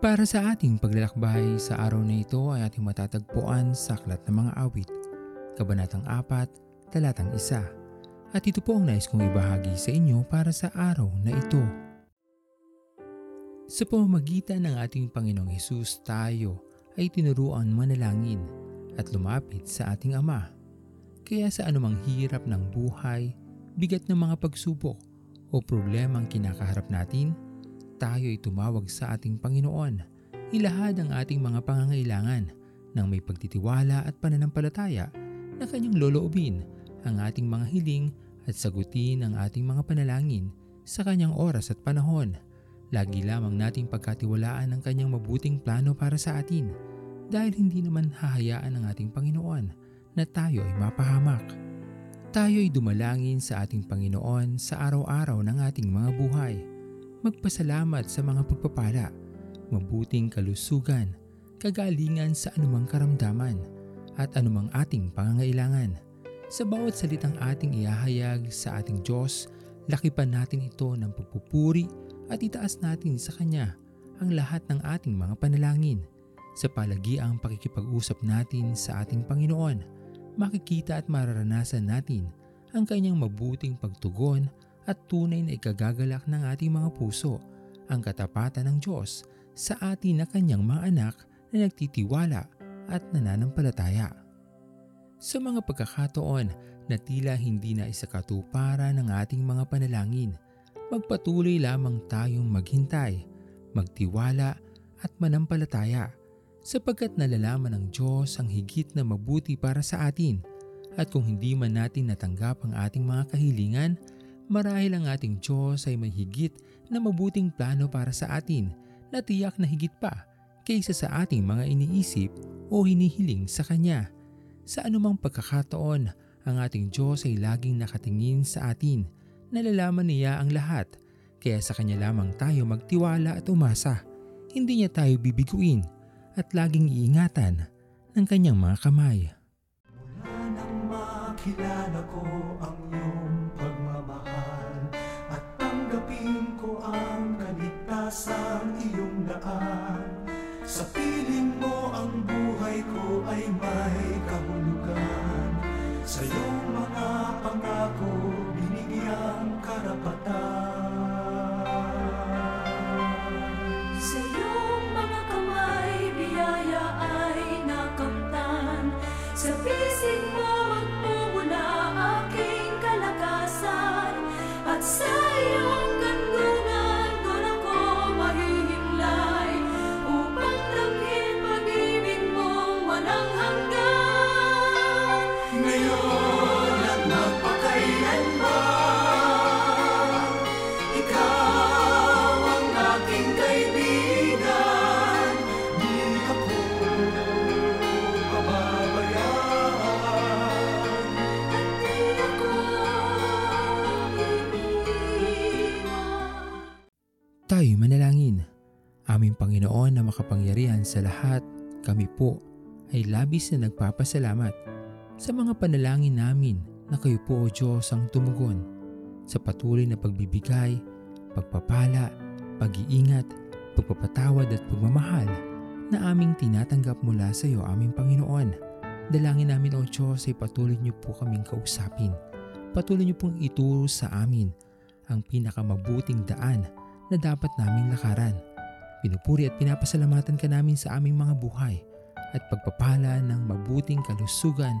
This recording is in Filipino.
Para sa ating paglalakbay sa araw na ito ay ating matatagpuan sa Aklat ng Mga Awit, Kabanatang 4, Talatang 1. At ito po ang nais kong ibahagi sa inyo para sa araw na ito. Sa pamamagitan ng ating Panginoong Hesus tayo ay tinuruan manalangin at lumapit sa ating Ama. Kaya sa anumang hirap ng buhay, bigat ng mga pagsubok o problemang kinakaharap natin, tayo ay tumawag sa ating Panginoon. Ilahad ang ating mga pangangailangan nang may pagtitiwala at pananampalataya na kanyang loloobin ang ating mga hiling at sagutin ang ating mga panalangin sa kanyang oras at panahon. Lagi lamang nating pagkatiwalaan ang kanyang mabuting plano para sa atin dahil hindi naman hahayaan ng ating Panginoon na tayo ay mapahamak. Tayo ay dumalangin sa ating Panginoon sa araw-araw ng ating mga buhay magpasalamat sa mga pagpapala, mabuting kalusugan, kagalingan sa anumang karamdaman at anumang ating pangangailangan. Sa bawat salitang ating iahayag sa ating Diyos, lakipan natin ito ng pagpupuri at itaas natin sa Kanya ang lahat ng ating mga panalangin. Sa palagiang pakikipag-usap natin sa ating Panginoon, makikita at mararanasan natin ang Kanyang mabuting pagtugon at tunay na ikagagalak ng ating mga puso ang katapatan ng Diyos sa atin na kanyang mga anak na nagtitiwala at nananampalataya. Sa mga pagkakataon na tila hindi na isakatuparan ng ating mga panalangin, magpatuloy lamang tayong maghintay, magtiwala at manampalataya sapagkat nalalaman ng Diyos ang higit na mabuti para sa atin at kung hindi man natin natanggap ang ating mga kahilingan Marahil ang ating Diyos ay may higit na mabuting plano para sa atin na tiyak na higit pa kaysa sa ating mga iniisip o hinihiling sa Kanya. Sa anumang pagkakataon, ang ating Diyos ay laging nakatingin sa atin. Nalalaman niya ang lahat, kaya sa Kanya lamang tayo magtiwala at umasa. Hindi niya tayo bibiguin at laging iingatan ng Kanyang mga kamay. Mula nang makilala ko ang ang kaligtasang iyong daan. Sa piling mo ang buhay ko ay may kahulugan. Sa Ngayon at magpakailanman Ikaw ang aking kaibigan Di ako pababayaan Di ako iiwan. Tayo manalangin. Aming Panginoon na makapangyarihan sa lahat, kami po ay labis na nagpapasalamat sa mga panalangin namin na kayo po o Diyos ang tumugon sa patuloy na pagbibigay, pagpapala, pag-iingat, pagpapatawad at pagmamahal na aming tinatanggap mula sa iyo aming Panginoon. Dalangin namin o Diyos ay patuloy niyo po kaming kausapin. Patuloy niyo pong ituro sa amin ang pinakamabuting daan na dapat naming lakaran. Pinupuri at pinapasalamatan ka namin sa aming mga buhay at pagpapala ng mabuting kalusugan